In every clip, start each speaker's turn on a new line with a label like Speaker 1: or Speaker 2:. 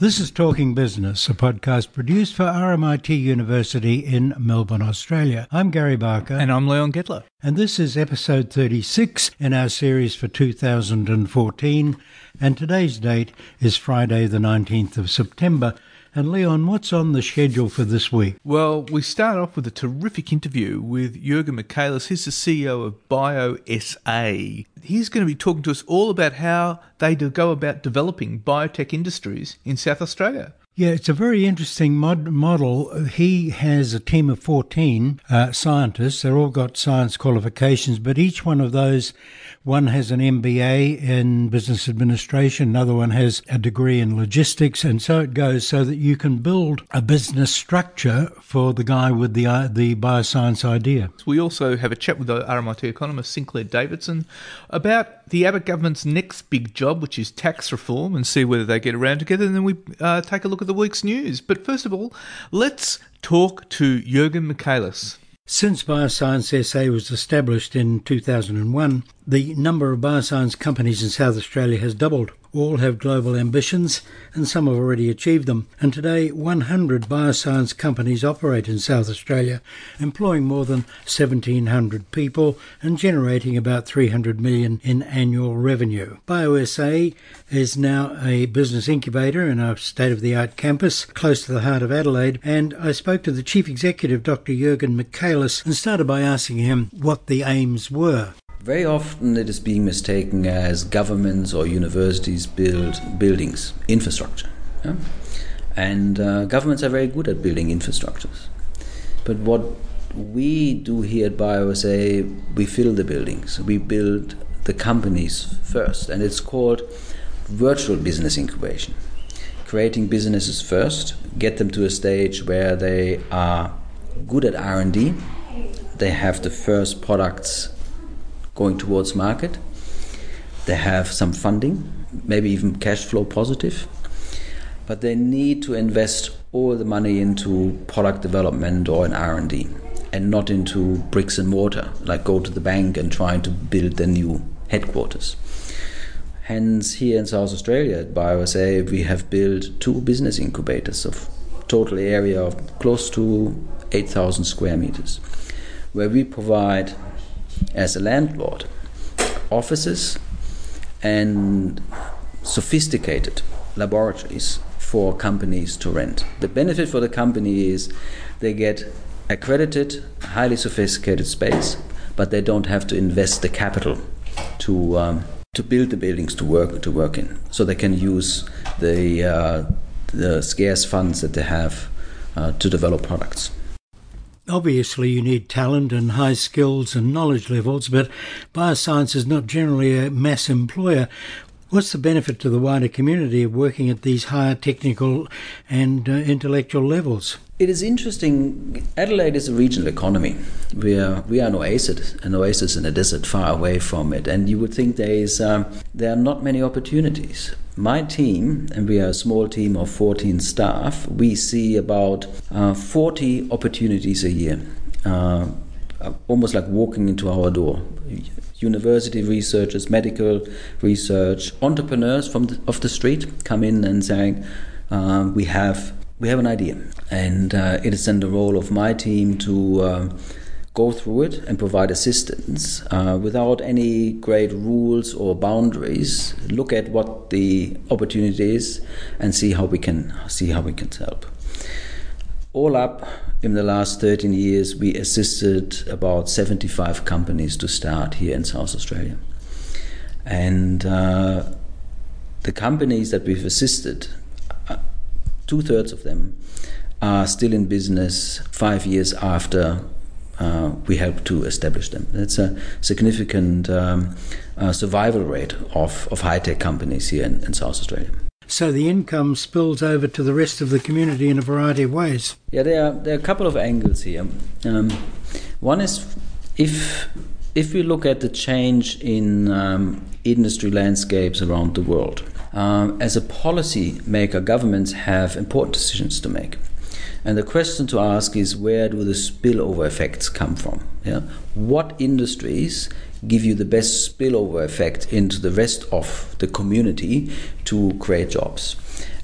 Speaker 1: This is Talking Business, a podcast produced for RMIT University in Melbourne, Australia. I'm Gary Barker.
Speaker 2: And I'm Leon Gettler.
Speaker 1: And this is episode 36 in our series for 2014. And today's date is Friday, the 19th of September. And Leon, what's on the schedule for this week?
Speaker 2: Well, we start off with a terrific interview with Jurgen Michaelis. He's the CEO of BioSA. He's going to be talking to us all about how they go about developing biotech industries in South Australia.
Speaker 1: Yeah, it's a very interesting mod- model. He has a team of 14 uh, scientists. They've all got science qualifications, but each one of those, one has an MBA in business administration, another one has a degree in logistics, and so it goes so that you can build a business structure for the guy with the, uh, the bioscience idea.
Speaker 2: We also have a chat with the RMIT economist Sinclair Davidson about the Abbott government's next big job, which is tax reform, and see whether they get around together. And then we uh, take a look at the week's news. But first of all, let's talk to Jurgen Michaelis.
Speaker 1: Since Bioscience SA was established in 2001, the number of bioscience companies in South Australia has doubled. All have global ambitions, and some have already achieved them. And today, 100 bioscience companies operate in South Australia, employing more than 1,700 people and generating about 300 million in annual revenue. BioSA is now a business incubator in a state-of-the-art campus close to the heart of Adelaide. And I spoke to the chief executive, Dr. Jurgen Michaelis, and started by asking him what the aims were.
Speaker 3: Very often it is being mistaken as governments or universities build buildings, infrastructure. Yeah? And uh, governments are very good at building infrastructures. But what we do here at BioSA, we fill the buildings. We build the companies first. And it's called virtual business incubation. Creating businesses first, get them to a stage where they are good at R&D, they have the first products going towards market. They have some funding, maybe even cash flow positive, but they need to invest all the money into product development or in R&D and not into bricks and mortar, like go to the bank and trying to build the new headquarters. Hence, here in South Australia at BioSA, we have built two business incubators of total area of close to 8,000 square meters, where we provide as a landlord offices and sophisticated laboratories for companies to rent. The benefit for the company is they get accredited, highly sophisticated space, but they don't have to invest the capital to um, to build the buildings to work to work in. So they can use the uh, the scarce funds that they have uh, to develop products.
Speaker 1: Obviously, you need talent and high skills and knowledge levels, but bioscience is not generally a mass employer. What's the benefit to the wider community of working at these higher technical and uh, intellectual levels?
Speaker 3: It is interesting. Adelaide is a regional economy. We are we are an oasis, an oasis in a desert far away from it, and you would think there is um, there are not many opportunities. My team, and we are a small team of 14 staff, we see about uh, 40 opportunities a year, uh, almost like walking into our door. University researchers, medical research, entrepreneurs from the, off the street come in and saying, uh, "We have we have an idea, and uh, it is then the role of my team to uh, go through it and provide assistance uh, without any great rules or boundaries. Look at what the opportunity is and see how we can see how we can help. All up, in the last 13 years, we assisted about 75 companies to start here in South Australia, and uh, the companies that we've assisted two thirds of them are still in business five years after uh, we help to establish them. That's a significant um, uh, survival rate of, of high tech companies here in, in, South Australia.
Speaker 1: So the income spills over to the rest of the community in a variety of ways.
Speaker 3: Yeah, there are, there are a couple of angles here. Um, one is if if we look at the change in um, industry landscapes around the world, um, as a policy maker, governments have important decisions to make. And the question to ask is where do the spillover effects come from? Yeah? What industries give you the best spillover effect into the rest of the community to create jobs?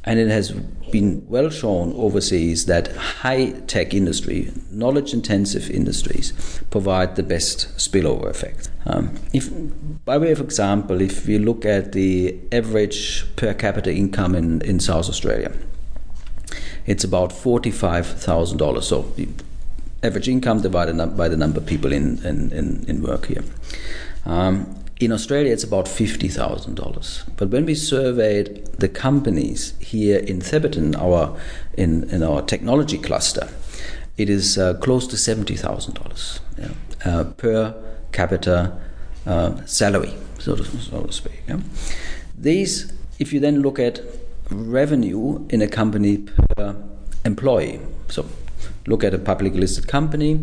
Speaker 3: And it has been well shown overseas that high tech industry, knowledge intensive industries, provide the best spillover effect. Um, if, by way of example, if we look at the average per capita income in, in South Australia, it's about $45,000. So the average income divided by the number of people in, in, in, in work here. Um, in Australia, it's about $50,000. But when we surveyed the companies here in Thebarton, our, in, in our technology cluster, it is uh, close to $70,000 yeah, uh, per capita uh, salary, so to, so to speak. Yeah. These, if you then look at revenue in a company per employee, so look at a publicly listed company,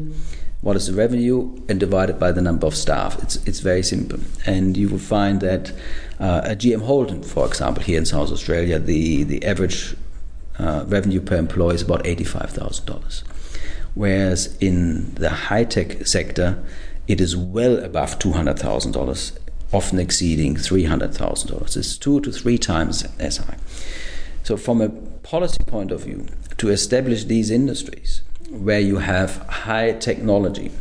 Speaker 3: what is the revenue and divide it by the number of staff. It's, it's very simple. And you will find that uh, a GM Holden, for example, here in South Australia, the, the average uh, revenue per employee is about $85,000. Whereas in the high tech sector, it is well above $200,000, often exceeding $300,000. It's two to three times as high. So, from a policy point of view, to establish these industries, where you have high technology,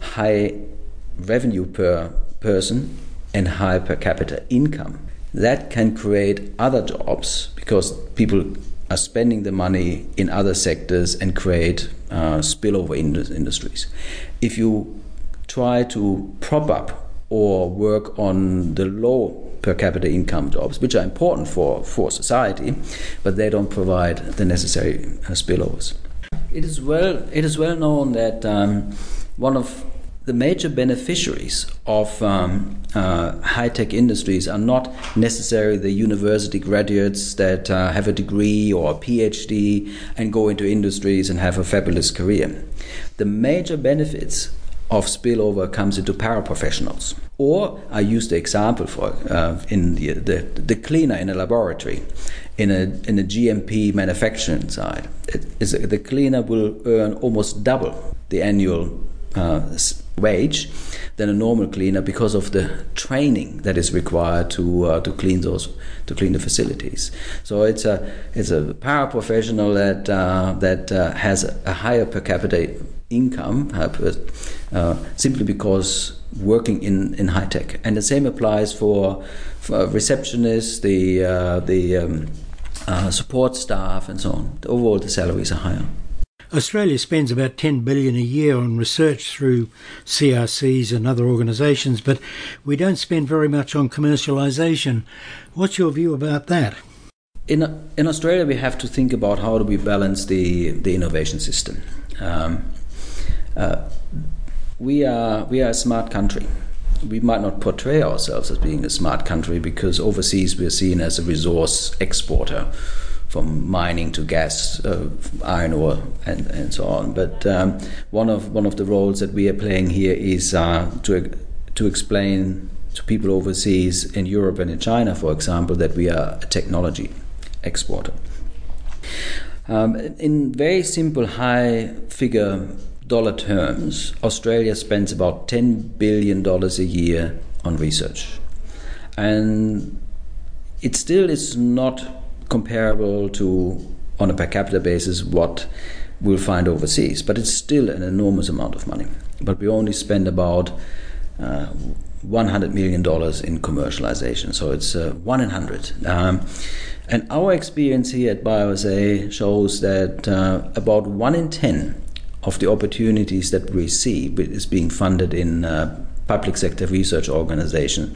Speaker 3: high revenue per person, and high per capita income. That can create other jobs because people are spending the money in other sectors and create uh, spillover industries. If you try to prop up or work on the low per capita income jobs, which are important for, for society, but they don't provide the necessary uh, spillovers. It is well, it is well known that um, one of the major beneficiaries of um, uh, high tech industries are not necessarily the university graduates that uh, have a degree or a PhD and go into industries and have a fabulous career. The major benefits of spillover comes into paraprofessionals. Or I use the example for uh, in the, the, the cleaner in a laboratory in a, in a GMP manufacturing side, the cleaner will earn almost double the annual uh, wage than a normal cleaner because of the training that is required to uh, to clean those to clean the facilities. So it's a it's a paraprofessional that uh, that uh, has a higher per capita income uh, simply because working in, in high tech, and the same applies for, for receptionists, the uh, the um, uh, support staff, and so on. Overall, the salaries are higher.
Speaker 1: Australia spends about 10 billion a year on research through CRCs and other organisations, but we don't spend very much on commercialisation. What's your view about that?
Speaker 3: In, in Australia, we have to think about how do we balance the, the innovation system. Um, we are we are a smart country we might not portray ourselves as being a smart country because overseas we're seen as a resource exporter from mining to gas, uh, iron ore, and, and so on. But um, one of one of the roles that we are playing here is uh, to to explain to people overseas in Europe and in China, for example, that we are a technology exporter. Um, in very simple, high figure dollar terms, Australia spends about $10 billion a year on research. And it still is not comparable to, on a per capita basis, what we'll find overseas, but it's still an enormous amount of money. But we only spend about uh, $100 million in commercialization, so it's uh, 1 in 100. Um, and our experience here at BioSA shows that uh, about 1 in 10 of the opportunities that we see is being funded in uh, public sector research organization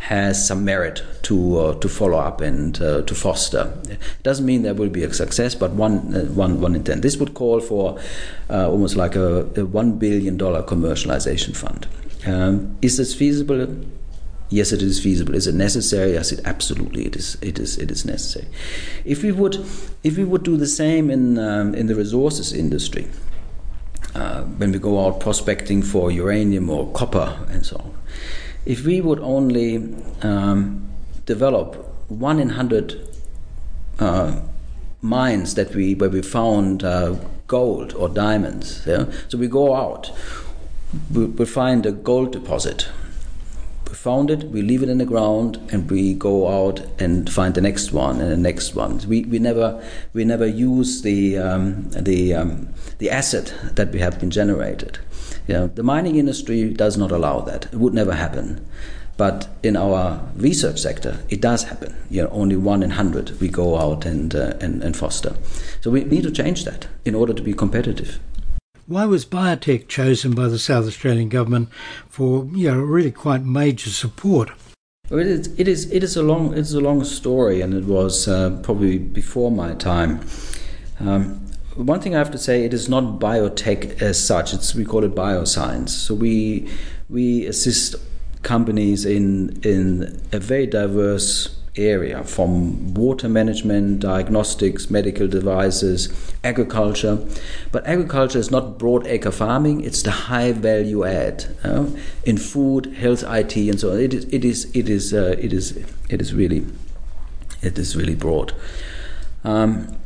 Speaker 3: has some merit to uh, to follow up and uh, to foster. It doesn't mean there will be a success, but one uh, one one in ten. This would call for uh, almost like a, a, one billion dollar commercialization fund. Um, is this feasible? Yes, it is feasible. Is it necessary? Yes, it absolutely it is. It is. It is necessary. If we would, if we would do the same in um, in the resources industry, when we go out prospecting for uranium or copper and so on. If we would only um, develop one in hundred uh, mines that we where we found uh, gold or diamonds, yeah? so we go out, we, we find a gold deposit. We found it, we leave it in the ground, and we go out and find the next one and the next one. We, we never we never use the um, the um, the asset that we have been generated. You know, the mining industry does not allow that. It would never happen. But in our research sector, it does happen. You know, only one in hundred we go out and, uh, and and foster. So we need to change that in order to be competitive.
Speaker 1: Why was biotech chosen by the South Australian government for you know really quite major support?
Speaker 3: It is, it is it is a long it's a long story, and it was uh, probably before my time. Um, one thing I have to say, it is not biotech as such. It's we call it bioscience. So we we assist companies in in a very diverse area from water management, diagnostics, medical devices, agriculture. But agriculture is not broad acre farming, it's the high value add uh, in food, health, IT, and so on. It is, it is, it is, uh, it is, it is really, it is really broad. Um,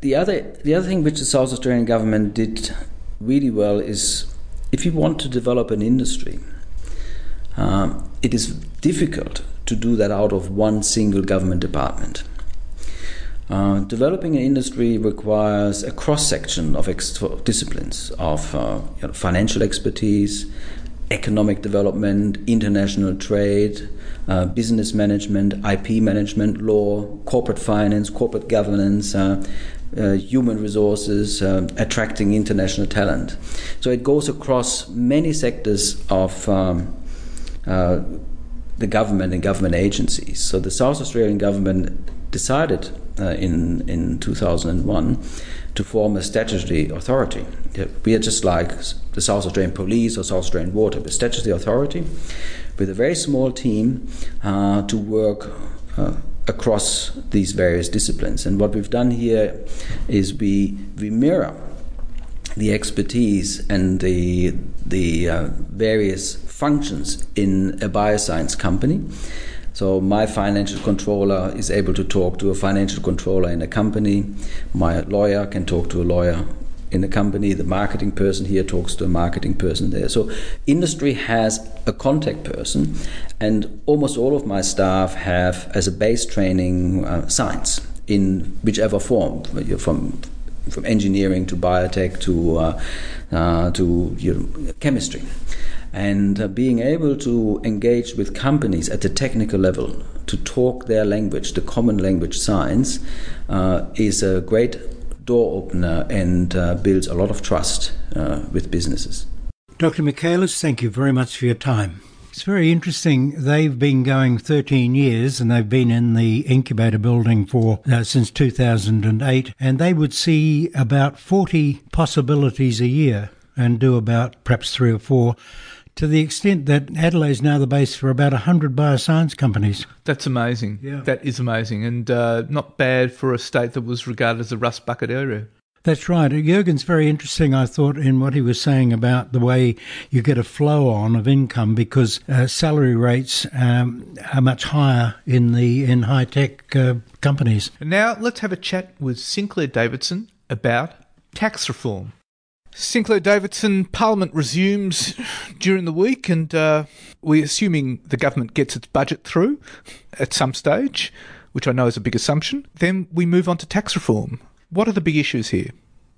Speaker 3: the other, the other thing which the South Australian government did really well is if you want to develop an industry, um, it is difficult to do that out of one single government department. Uh, developing an industry requires a cross section of ex- disciplines of uh, you know, financial expertise, economic development, international trade, uh, business management, IP management, law, corporate finance, corporate governance, uh, uh, human resources, uh, attracting international talent. So it goes across many sectors of um, the government and government agencies. So the South Australian government decided uh, in in 2001 to form a statutory authority. We are just like the South Australian Police or South Australian Water, a statutory authority with a very small team uh, to work. Uh, across these various disciplines and what we've done here is we we mirror the expertise and the the uh, various functions in a bioscience company. So my financial controller is able to talk to a financial controller in a company. My lawyer can talk to a lawyer in a company. The marketing person here talks to a marketing person there. So industry has a contact person, and almost all of my staff have as a base training uh, science in whichever form, from from engineering to biotech to uh, uh, to you know, chemistry and uh, being able to engage with companies at the technical level to talk their language, the common language science, uh, is a great door opener and uh, builds a lot of trust uh, with businesses.
Speaker 1: Dr. Michaelis, thank you very much for your time. It's very interesting. They've been going 13 years and they've been in the incubator building for uh, since 2008 and they would see about 40 possibilities a year and do about perhaps three or four to the extent that Adelaide is now the base for about 100 bioscience companies.
Speaker 2: That's amazing.
Speaker 1: Yeah.
Speaker 2: That is amazing. And uh, not bad for a state that was regarded as a rust bucket area.
Speaker 1: That's right. Jurgen's very interesting, I thought, in what he was saying about the way you get a flow on of income because uh, salary rates um, are much higher in the in high tech uh, companies.
Speaker 2: Now let's have a chat with Sinclair Davidson about tax reform. Sinclair Davidson, Parliament resumes during the week, and uh, we're assuming the government gets its budget through at some stage, which I know is a big assumption. Then we move on to tax reform. What are the big issues here?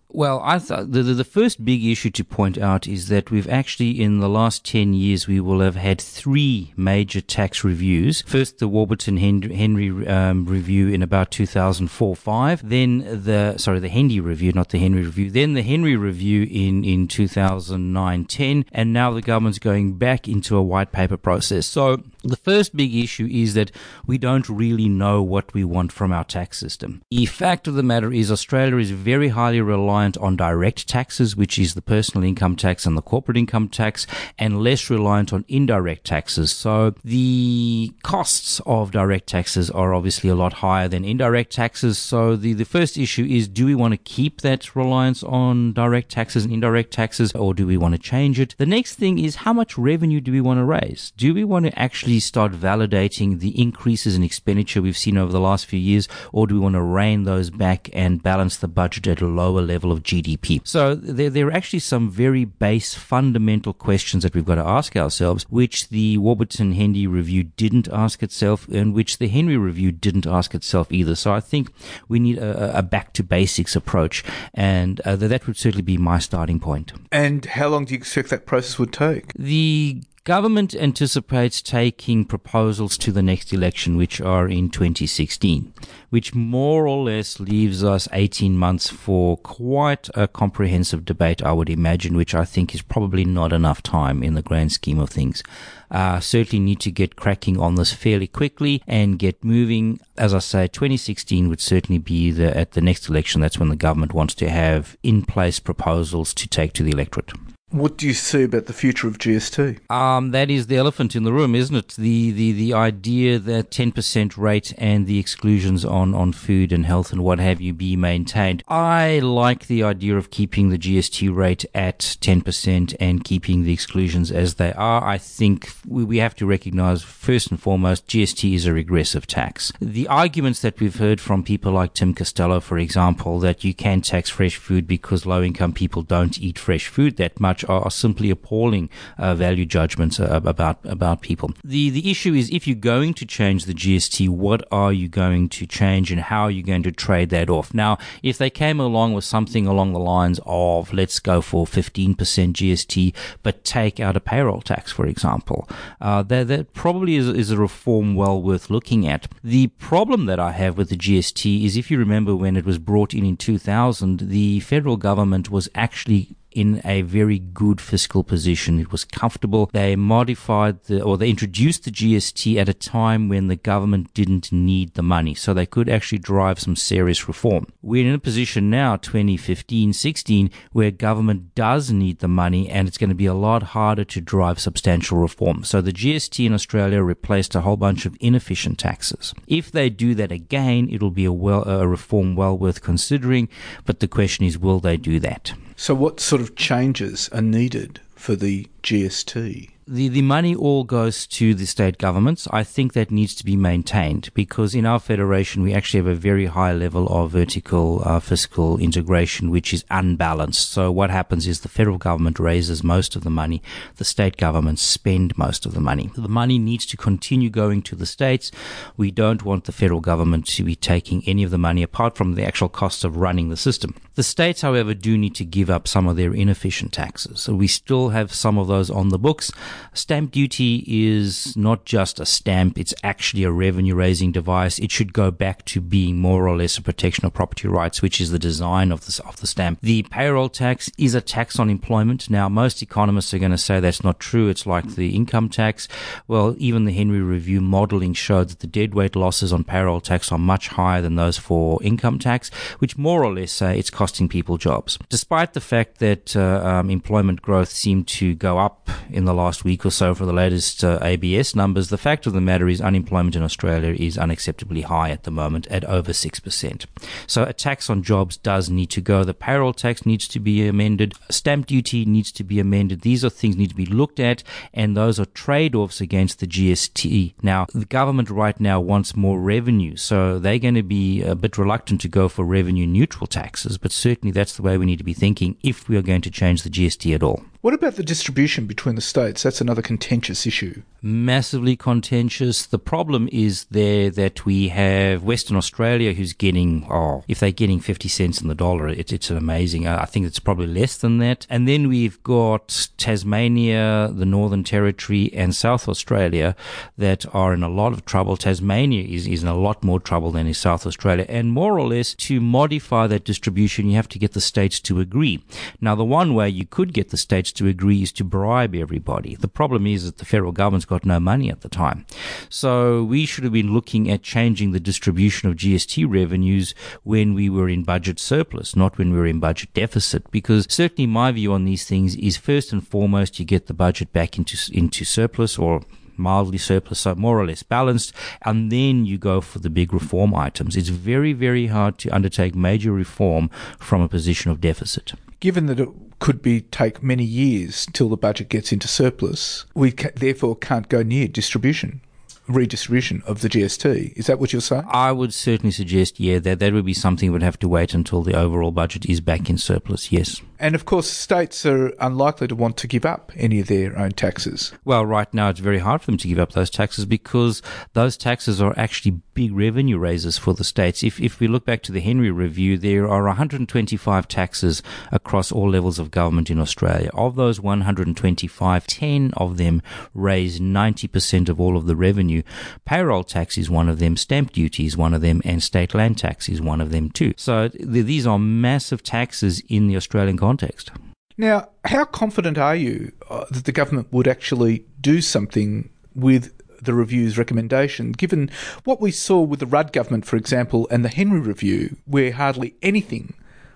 Speaker 4: Well, I thought the, the first big issue to point out is that we've actually, in the last 10 years, we will have had three major tax reviews. First, the Warburton Henry um, review in about 2004 5. Then the, sorry, the Hendy review, not the Henry review. Then the Henry review in, in 2009 10. And now the government's going back into a white paper process. So the first big issue is that we don't really know what we want from our tax system. The fact of the matter is, Australia is very highly reliant on direct taxes, which is the personal income tax and the corporate income tax, and less reliant on indirect taxes. So the costs of direct taxes are obviously a lot higher than indirect taxes. So the, the first issue is do we want to keep that reliance on direct taxes and indirect taxes, or do we want to change it? The next thing is how much revenue do we want to raise? Do we want to actually actually start validating the increases in expenditure we've seen over the last few years, or do we want to rein those back and balance the budget at a lower level of GDP? So there, there are actually some very base fundamental questions that we've got to ask ourselves, which the Warburton Hendy review didn't ask itself and which the Henry review didn't ask itself either. So I think we need a, a back to basics approach and uh, that would certainly be my starting point.
Speaker 2: And how long do you expect that process would take?
Speaker 4: The Government anticipates taking proposals to the next election, which are in 2016, which more or less leaves us 18 months for quite a comprehensive debate, I would imagine, which I think is probably not enough time in the grand scheme of things. Uh, certainly need to get cracking on this fairly quickly and get moving. As I say, 2016 would certainly be the, at the next election. That's when the government wants to have in place proposals to take to the electorate.
Speaker 2: What do you see about the future of GST?
Speaker 4: Um, that is the elephant in the room, isn't it? The the, the idea that 10% rate and the exclusions on, on food and health and what have you be maintained. I like the idea of keeping the GST rate at 10% and keeping the exclusions as they are. I think we, we have to recognize, first and foremost, GST is a regressive tax. The arguments that we've heard from people like Tim Costello, for example, that you can tax fresh food because low income people don't eat fresh food that much much are, simply appalling uh, value judgments uh, about about people. The the issue is if you're going to change the GST, what are you going to change and how are you going to trade that off? Now, if they came along with something along the lines of let's go for 15% GST, but take out a payroll tax, for example, uh, that, that probably is, is a reform well worth looking at. The problem that I have with the GST is if you remember when it was brought in in 2000, the federal government was actually in a very good fiscal position. It was comfortable. They modified the, or they introduced the GST at a time when the government didn't need the money. So they could actually drive some serious reform. We're in a position now, 2015, 16, where government does need the money and it's going to be a lot harder to drive substantial reform. So the GST in Australia replaced a whole bunch of inefficient taxes. If they do that again, it'll be a well, a reform well worth considering. But the question is, will they do that?
Speaker 2: So, what sort of changes are needed for the GST?
Speaker 4: The, the money all goes to the state governments. I think that needs to be maintained because in our federation, we actually have a very high level of vertical uh, fiscal integration, which is unbalanced. So what happens is the federal government raises most of the money. The state governments spend most of the money. The money needs to continue going to the states. We don't want the federal government to be taking any of the money apart from the actual costs of running the system. The states, however, do need to give up some of their inefficient taxes. So we still have some of those on the books. Stamp duty is not just a stamp, it's actually a revenue raising device. It should go back to being more or less a protection of property rights, which is the design of the, of the stamp. The payroll tax is a tax on employment. Now, most economists are going to say that's not true. It's like the income tax. Well, even the Henry Review modeling showed that the deadweight losses on payroll tax are much higher than those for income tax, which more or less say it's costing people jobs. Despite the fact that uh, um, employment growth seemed to go up in the last week or so for the latest uh, ABS numbers, the fact of the matter is unemployment in Australia is unacceptably high at the moment at over 6%. So a tax on jobs does need to go. The payroll tax needs to be amended. Stamp duty needs to be amended. These are things need to be looked at and those are trade-offs against the GST. Now, the government right now wants more revenue, so they're going to be a bit reluctant to go for revenue neutral taxes, but certainly that's the way we need to be thinking if we are going to change the GST at all.
Speaker 2: What about the distribution between the states? That's another contentious issue.
Speaker 4: Massively contentious. The problem is there that we have Western Australia who's getting, oh, if they're getting 50 cents in the dollar, it, it's an amazing. Uh, I think it's probably less than that. And then we've got Tasmania, the Northern Territory, and South Australia that are in a lot of trouble. Tasmania is, is in a lot more trouble than is South Australia. And more or less, to modify that distribution, you have to get the states to agree. Now, the one way you could get the states to agree is to bribe everybody. The problem is that the federal government's got no money at the time. So we should have been looking at changing the distribution of GST revenues when we were in budget surplus, not when we were in budget deficit. Because certainly my view on these things is first and foremost, you get the budget back into, into surplus or mildly surplus, so more or less balanced, and then you go for the big reform items. It's very, very hard to undertake major reform from a position of deficit.
Speaker 2: Given that could be take many years till the budget gets into surplus. We ca- therefore can't go near distribution. redistribution of the GST. Is that what you're saying?
Speaker 4: I would certainly suggest, yeah, that that would be something we'd have to wait until the overall budget is back in surplus. Yes.
Speaker 2: And of course, states are unlikely to want to give up any of their own taxes.
Speaker 4: Well, right now it's very hard for them to give up those taxes because those taxes are actually big revenue raisers for the states. If, if we look back to the Henry Review, there are 125 taxes across all levels of government in Australia. Of those 125, 10 of them raise 90% of all of the revenue. Payroll tax is one of them, stamp duty is one of them, and state land tax is one of them too. So th- these are massive taxes in the Australian context.
Speaker 2: Now, how confident are you uh, that the government would actually do something with the review's recommendation, given what we saw with the Rudd government, for example, and the Henry Review, where hardly anything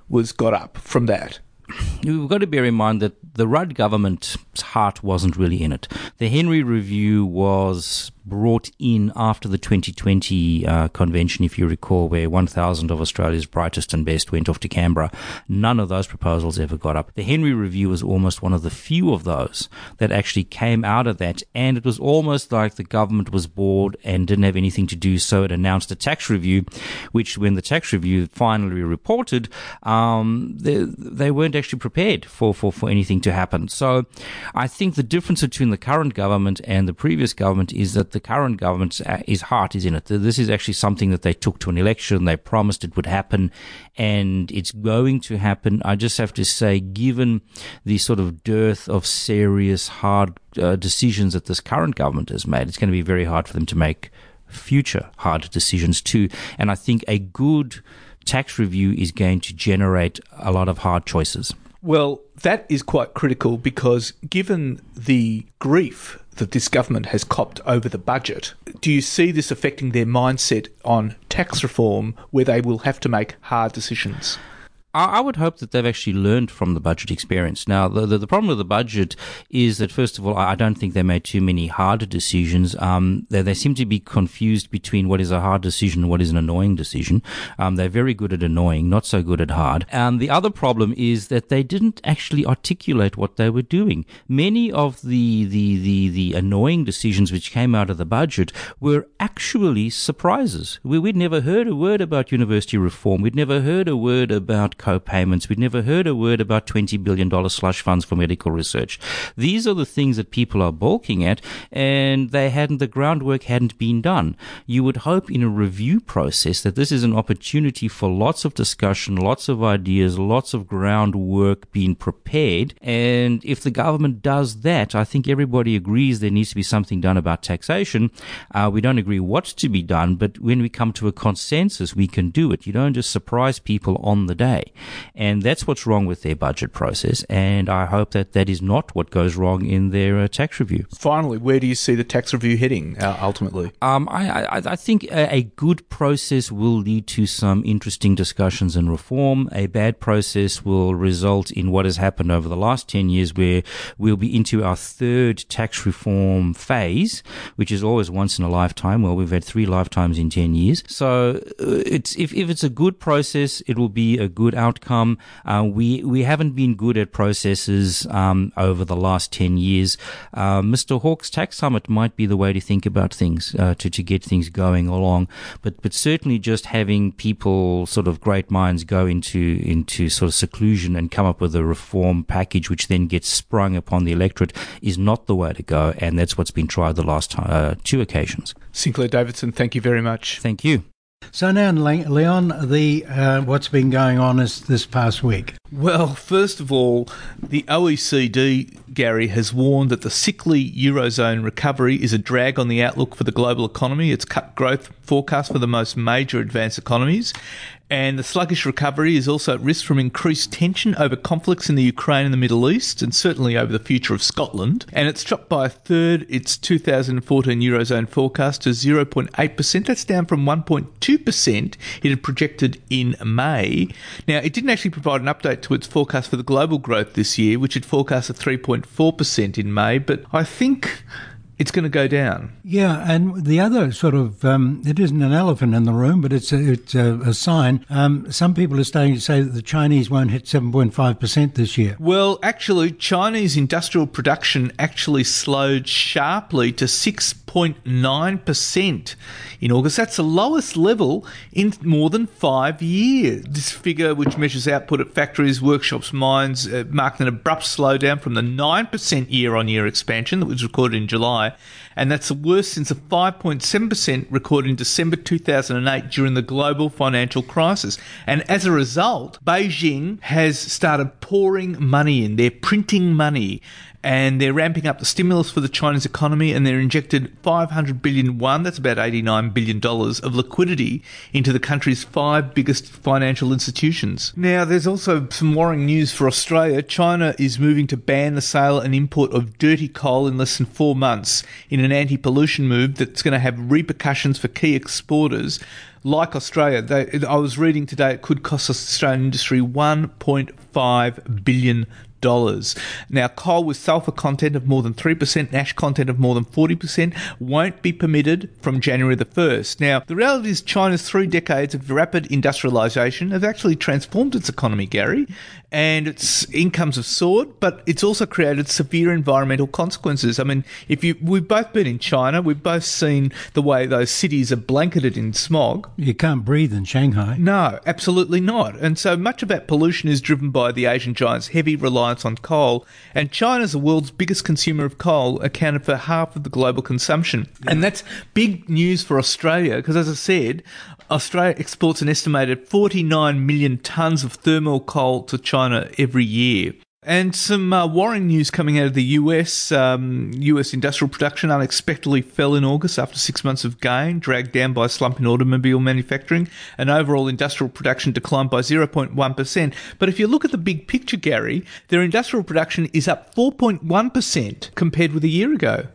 Speaker 2: was got up from that?
Speaker 4: We've got to bear in mind that the Rudd government's heart wasn't really in it. The Henry Review was brought in after the 2020 uh, convention, if you recall, where 1,000 of Australia's brightest and best went off to Canberra. None of those proposals ever got up. The Henry Review was almost one of the few of those that actually came out of that, and it was almost like the government was bored and didn't have anything to do, so it announced a tax review, which, when the tax review finally reported, um, they, they weren't actually prepared for, for, for anything to happen. So I think the difference between the current government and the previous government is that the current government's his heart is in it. This is actually something that they took to an election. They promised it would happen, and it's going to happen. I just have to say, given the sort of dearth of serious, hard uh, decisions that this current government has made, it's going to be very hard for them to make future hard decisions too. And I think a good tax review is going to generate a lot of hard choices.
Speaker 2: Well, that is quite critical because given the grief that this government has copped over the budget, do you see this affecting their mindset on tax reform where they will have to make hard decisions?
Speaker 4: I would hope that they've actually learned from the budget experience. Now, the, the, the, problem with the budget is that, first of all, I don't think they made too many hard decisions. Um, they, they seem to be confused between what is a hard decision and what is an annoying decision. Um, they're very good at annoying, not so good at hard. And the other problem is that they didn't actually articulate what they were doing. Many of the, the, the, the annoying decisions which came out of the budget were actually surprises. We, we'd never heard a word about university reform. We'd never heard a word about co-payments. We'd never heard a word about $20 billion slush funds for medical research. These are the things that people are balking at and they hadn't, the groundwork hadn't been done. You would hope in a review process that this is an opportunity for lots of discussion, lots of ideas, lots of groundwork being prepared. And if the government does that, I think everybody agrees there needs to be something done about taxation. Uh, we don't agree what's to be done, but when we come to a consensus, we can do it. You don't just surprise people on the day. And that's what's wrong with their budget process. And I hope that that is not what goes wrong in their uh, tax review.
Speaker 2: Finally, where do you see the tax review heading uh, ultimately?
Speaker 4: Um, I, I, I, think a, a, good process will lead to some interesting discussions and reform. A bad process will result in what has happened over the last 10 years, where we'll be into our third tax reform phase, which is always once in a lifetime. Well, we've had three lifetimes in 10 years. So uh, it's, if, if it's a good process, it will be a good outcome. Uh, we we haven't been good at processes um, over the last ten years. Uh, Mr. Hawke's tax summit might be the way to think about things uh, to to get things going along. But but certainly just having people sort of great minds go into into sort of seclusion and come up with a reform package which then gets sprung upon the electorate is not the way to go. And that's what's been tried the last uh, two occasions.
Speaker 2: Sinclair Davidson, thank you very much.
Speaker 4: Thank you.
Speaker 1: So now, Leon, the uh, what's been going on is this past week.
Speaker 2: Well, first of all, the OECD, Gary, has warned that the sickly eurozone recovery is a drag on the outlook for the global economy. It's cut growth forecast for the most major advanced economies, and the sluggish recovery is also at risk from increased tension over conflicts in the Ukraine and the Middle East, and certainly over the future of Scotland. And it's dropped by a third its 2014 Eurozone forecast to 0.8%. That's down from 1.2% it had projected in May. Now, it didn't actually provide an update to its forecast for the global growth this year, which had forecast at 3.4% in May, but I think it's going to go down.
Speaker 1: Yeah, and the other sort of um, it isn't an elephant in the room, but it's a, it's a, a sign. Um, some people are starting to say that the Chinese won't hit seven point five percent this year.
Speaker 2: Well, actually, Chinese industrial production actually slowed sharply to six 0.9% in August. That's the lowest level in more than five years. This figure, which measures output at factories, workshops, mines, uh, marked an abrupt slowdown from the 9% year on year expansion that was recorded in July. And that's the worst since the 5.7% recorded in December 2008 during the global financial crisis. And as a result, Beijing has started pouring money in. They're printing money and they're ramping up the stimulus for the Chinese economy and they're injected 500 billion yuan that's about 89 billion dollars of liquidity into the country's five biggest financial institutions. Now there's also some worrying news for Australia. China is moving to ban the sale and import of dirty coal in less than 4 months in an anti-pollution move that's going to have repercussions for key exporters. Like Australia, they, I was reading today it could cost the Australian industry 1.5 billion dollars. Now, coal with sulfur content of more than 3%, ash content of more than 40% won't be permitted from January the 1st. Now, the reality is China's three decades of rapid industrialization have actually transformed its economy, Gary, and its incomes have soared, but it's also created severe environmental consequences. I mean, if you we've both been in China, we've both seen the way those cities are blanketed in smog.
Speaker 1: You can't breathe in Shanghai.
Speaker 2: No, absolutely not. And so much of that pollution is driven by the Asian giants' heavy reliance on coal, and China's the world's biggest consumer of coal, accounted for half of the global consumption. Yeah. And that's big news for Australia because as I said, Australia exports an estimated 49 million tonnes of thermal coal to China every year. And some uh, worrying news coming out of the US. Um, US industrial production unexpectedly fell in August after six months of gain, dragged down by a slump in automobile manufacturing. And overall industrial production declined by 0.1%. But if you look at the big picture, Gary, their industrial production is up 4.1% compared with a year ago.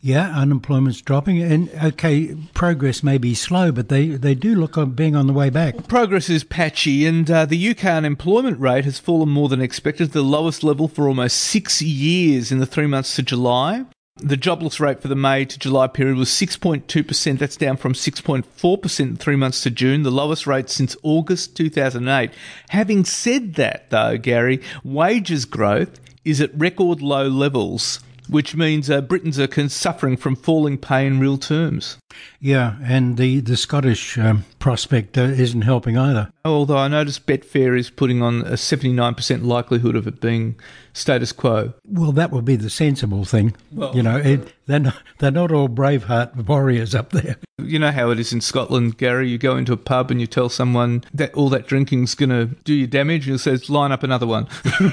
Speaker 1: Yeah, unemployment's dropping, and okay, progress may be slow, but they, they do look on being on the way back.
Speaker 2: Progress is patchy, and uh, the UK unemployment rate has fallen more than expected, the lowest level for almost six years in the three months to July. The jobless rate for the May to July period was 6.2%. That's down from 6.4% in three months to June, the lowest rate since August 2008. Having said that, though, Gary, wages growth is at record low levels which means uh, Britons are suffering from falling pay in real terms.
Speaker 1: Yeah, and the, the Scottish um, prospect uh, isn't helping either.
Speaker 2: Although I noticed Betfair is putting on a 79% likelihood of it being status quo.
Speaker 1: Well, that would be the sensible thing. Well, you know, it, they're, not, they're not all braveheart warriors up there.
Speaker 2: You know how it is in Scotland, Gary. You go into a pub and you tell someone that all that drinking's going to do you damage, and it says, line up another one.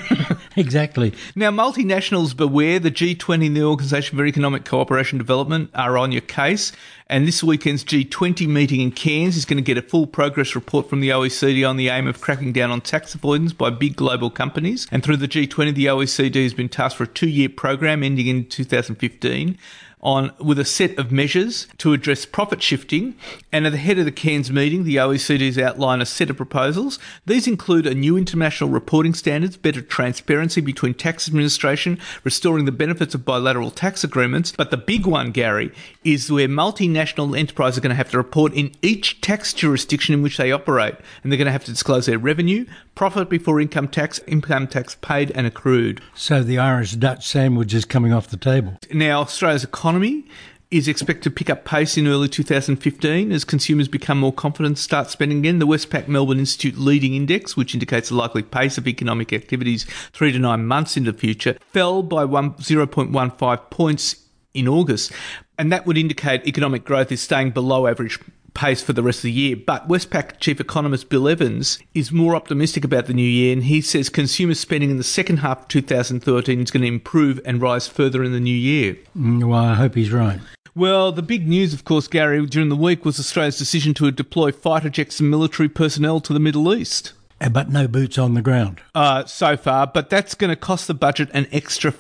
Speaker 1: exactly.
Speaker 2: Now, multinationals beware. The G20 and the Organisation for Economic Cooperation and Development are on your case. And this weekend's G20 meeting in Cairns is going to get a full progress report from the OECD on the aim of cracking down on tax avoidance by big global companies. And through the G20, the OECD has been tasked for a two year program ending in 2015 on with a set of measures to address profit shifting. And at the head of the Cairns meeting, the OECD has outlined a set of proposals. These include a new international reporting standards, better transparency between tax administration, restoring the benefits of bilateral tax agreements. But the big one, Gary, is where multinational enterprises are going to have to report in each tax jurisdiction in which they operate, and they're going to have to disclose their revenue, profit before income tax, income tax paid and accrued.
Speaker 1: So the Irish Dutch sandwich is coming off the table.
Speaker 2: Now Australia's economy economy is expected to pick up pace in early 2015 as consumers become more confident, and start spending again. The Westpac Melbourne Institute Leading Index, which indicates the likely pace of economic activities three to nine months into the future, fell by one, 0.15 points in August. And that would indicate economic growth is staying below average pace for the rest of the year. But Westpac chief economist Bill Evans is more optimistic about the new year, and he says consumer spending in the second half of 2013 is going to improve and rise further in the new year.
Speaker 1: Mm, well, I hope he's right.
Speaker 2: Well, the big news, of course, Gary, during the week was Australia's decision to deploy fighter jets and military personnel to the Middle East.
Speaker 1: Uh, but no boots on the ground.
Speaker 2: Uh, so far, but that's going to cost the budget an extra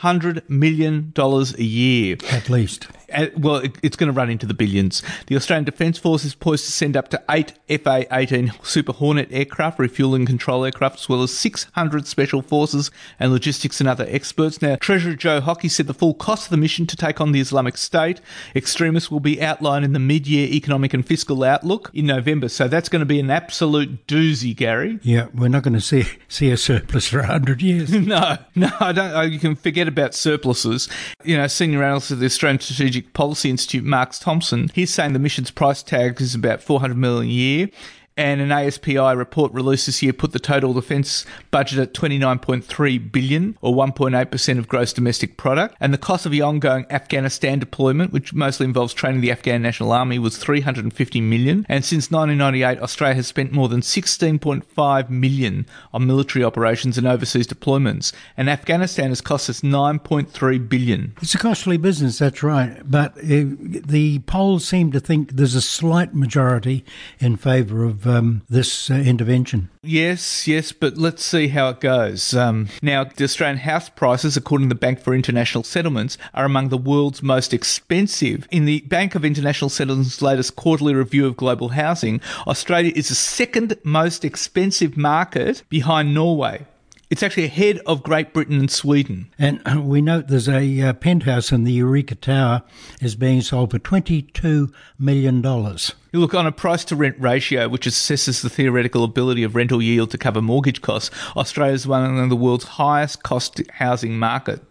Speaker 2: $400 million a year.
Speaker 1: At least.
Speaker 2: Uh, well, it, it's going to run into the billions. The Australian Defence Force is poised to send up to eight FA 18 Super Hornet aircraft, refueling control aircraft, as well as 600 special forces and logistics and other experts. Now, Treasurer Joe Hockey said the full cost of the mission to take on the Islamic State extremists will be outlined in the mid year economic and fiscal outlook in November. So that's going to be an absolute doozy, Gary.
Speaker 1: Yeah, we're not going to see see a surplus for 100 years.
Speaker 2: no, no, I don't. You can forget about surpluses. You know, senior analyst of the Australian Strategic Policy Institute, Mark Thomson, he's saying the mission's price tag is about 400 million a year and an ASPI report released this year put the total defence budget at 29.3 billion or 1.8% of gross domestic product. And the cost of the ongoing Afghanistan deployment which mostly involves training the Afghan National Army was 350 million. And since 1998 Australia has spent more than 16.5 million on military operations and overseas deployments. And Afghanistan has cost us 9.3 billion.
Speaker 1: It's a costly business that's right. But uh, the polls seem to think there's a slight majority in favour of um, this uh, intervention.
Speaker 2: Yes, yes, but let's see how it goes. Um, now, the Australian house prices, according to the Bank for International Settlements, are among the world's most expensive. In the Bank of International Settlements' latest quarterly review of global housing, Australia is the second most expensive market behind Norway. It's actually ahead of Great Britain and Sweden.
Speaker 1: And uh, we note there's a uh, penthouse in the Eureka Tower is being sold for $22 million.
Speaker 2: You look on a price to rent ratio, which assesses the theoretical ability of rental yield to cover mortgage costs. Australia is one of the world's highest cost housing market.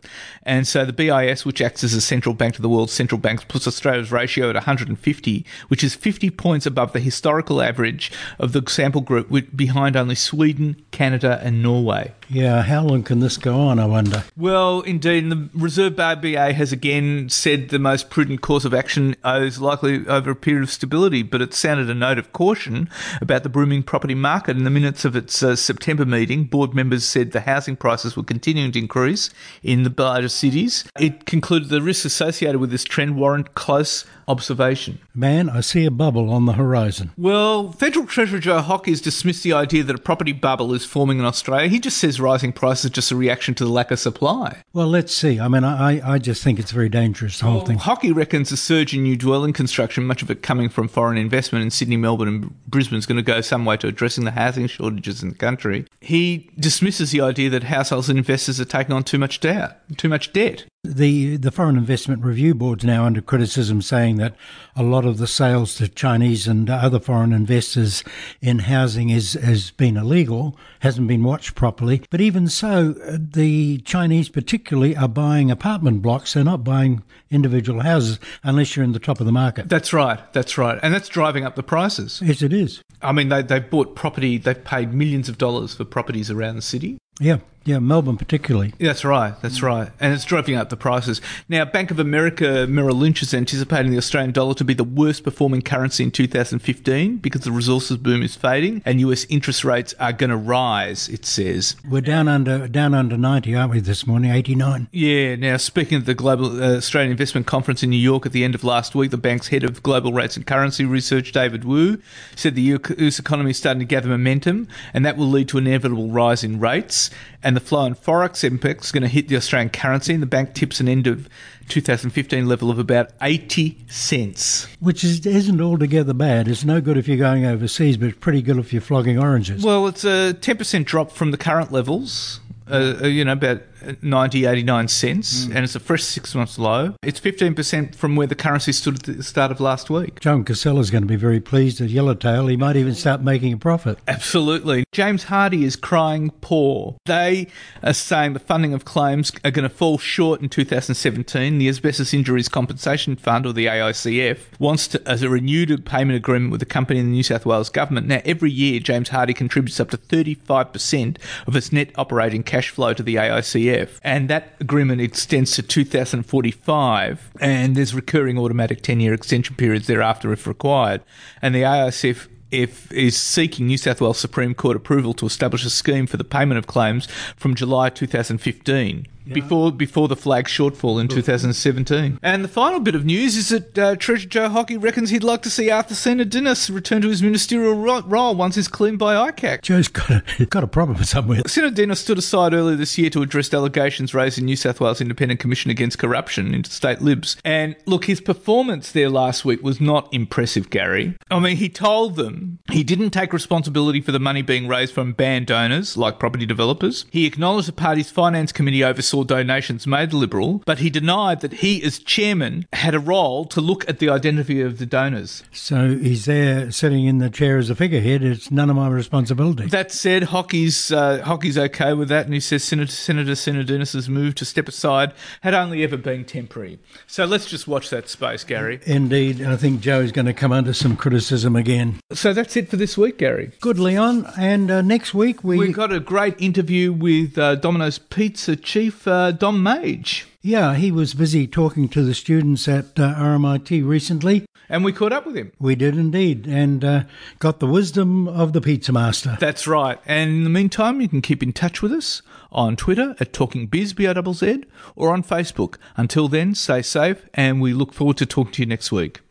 Speaker 2: And so the BIS, which acts as a central bank to the world's central banks, puts Australia's ratio at 150, which is 50 points above the historical average of the sample group, behind only Sweden, Canada, and Norway.
Speaker 1: Yeah, how long can this go on, I wonder?
Speaker 2: Well, indeed, the Reserve RBA has again said the most prudent course of action is likely over a period of stability but it sounded a note of caution about the booming property market. In the minutes of its uh, September meeting, board members said the housing prices were continuing to increase in the larger cities. It concluded the risks associated with this trend warrant close observation.
Speaker 1: Man, I see a bubble on the horizon.
Speaker 2: Well, Federal Treasurer Joe Hockey has dismissed the idea that a property bubble is forming in Australia. He just says rising prices are just a reaction to the lack of supply.
Speaker 1: Well, let's see. I mean, I, I just think it's very dangerous, the whole
Speaker 2: well,
Speaker 1: thing.
Speaker 2: Hockey reckons a surge in new dwelling construction, much of it coming from foreign investment in Sydney, Melbourne, and Brisbane, is going to go some way to addressing the housing shortages in the country. He dismisses the idea that households and investors are taking on too much debt. Too much debt.
Speaker 1: The the Foreign Investment Review Board's now under criticism, saying that a lot of the sales to Chinese and other foreign investors in housing is has been illegal, hasn't been watched properly. But even so, uh, the Chinese particularly are buying apartment blocks. They're not buying individual houses unless you're in the top of the market.
Speaker 2: That's right. That's right, and that's driving up the prices.
Speaker 1: Yes, it is.
Speaker 2: I mean, they they bought property. They've paid millions of dollars for properties around the city.
Speaker 1: Yeah, yeah, Melbourne particularly.
Speaker 2: That's right, that's right. And it's driving up the prices. Now, Bank of America Merrill Lynch is anticipating the Australian dollar to be the worst performing currency in 2015 because the resources boom is fading and US interest rates are going to rise, it says.
Speaker 1: We're down under down under 90, aren't we, this morning? 89.
Speaker 2: Yeah, now, speaking of the Global uh, Australian Investment Conference in New York at the end of last week, the bank's head of global rates and currency research, David Woo, said the US economy is starting to gather momentum and that will lead to an inevitable rise in rates and the flow in forex impact is going to hit the Australian currency. And the bank tips an end of 2015 level of about 80 cents.
Speaker 1: Which is, isn't altogether bad. It's no good if you're going overseas, but it's pretty good if you're flogging oranges.
Speaker 2: Well, it's a 10% drop from the current levels. Uh, uh you know, about 90, 89 cents, mm. and it's a fresh six months low. It's 15% from where the currency stood at the start of last week.
Speaker 1: John Casella's going to be very pleased at Yellowtail. He might even start making a profit.
Speaker 2: Absolutely. James Hardie is crying poor. They are saying the funding of claims are going to fall short in 2017. The Asbestos Injuries Compensation Fund, or the AICF, wants to, as a renewed payment agreement with the company and the New South Wales government. Now, every year, James Hardie contributes up to 35% of its net operating cash flow to the AICF and that agreement extends to 2045, and there's recurring automatic 10 year extension periods thereafter if required. And the AICF if is seeking New South Wales Supreme Court approval to establish a scheme for the payment of claims from July 2015. Before before the flag shortfall in 2017. And the final bit of news is that uh, Treasurer Joe Hockey reckons he'd like to see Arthur Sinodinos return to his ministerial ro- role once he's cleaned by ICAC.
Speaker 1: Joe's got a, got a problem somewhere.
Speaker 2: Sinodinos stood aside earlier this year to address allegations raised in New South Wales Independent Commission against corruption into state libs. And look, his performance there last week was not impressive, Gary. I mean, he told them he didn't take responsibility for the money being raised from banned donors, like property developers. He acknowledged the party's finance committee oversaw donations made Liberal, but he denied that he, as chairman, had a role to look at the identity of the donors.
Speaker 1: So he's there sitting in the chair as a figurehead. It's none of my responsibility.
Speaker 2: That said, Hockey's uh, Hockey's okay with that, and he says Senator Senator Sinodinos' move to step aside had only ever been temporary. So let's just watch that space, Gary.
Speaker 1: Indeed, and I think Joe is going to come under some criticism again.
Speaker 2: So that's it for this week, Gary.
Speaker 1: Good, Leon. And uh, next week we
Speaker 2: We've got a great interview with uh, Domino's Pizza chief uh, Don Meij.
Speaker 1: yeah, he was busy talking to the students at uh, RMIT recently.
Speaker 2: And we caught up with him.
Speaker 1: We did indeed, and uh, got the wisdom of the pizza master.
Speaker 2: That's right. And in the meantime, you can keep in touch with us on Twitter at TalkingBiz, B-O-Z-Z, or on Facebook. Until then, stay safe, and we look forward to talking to you next week.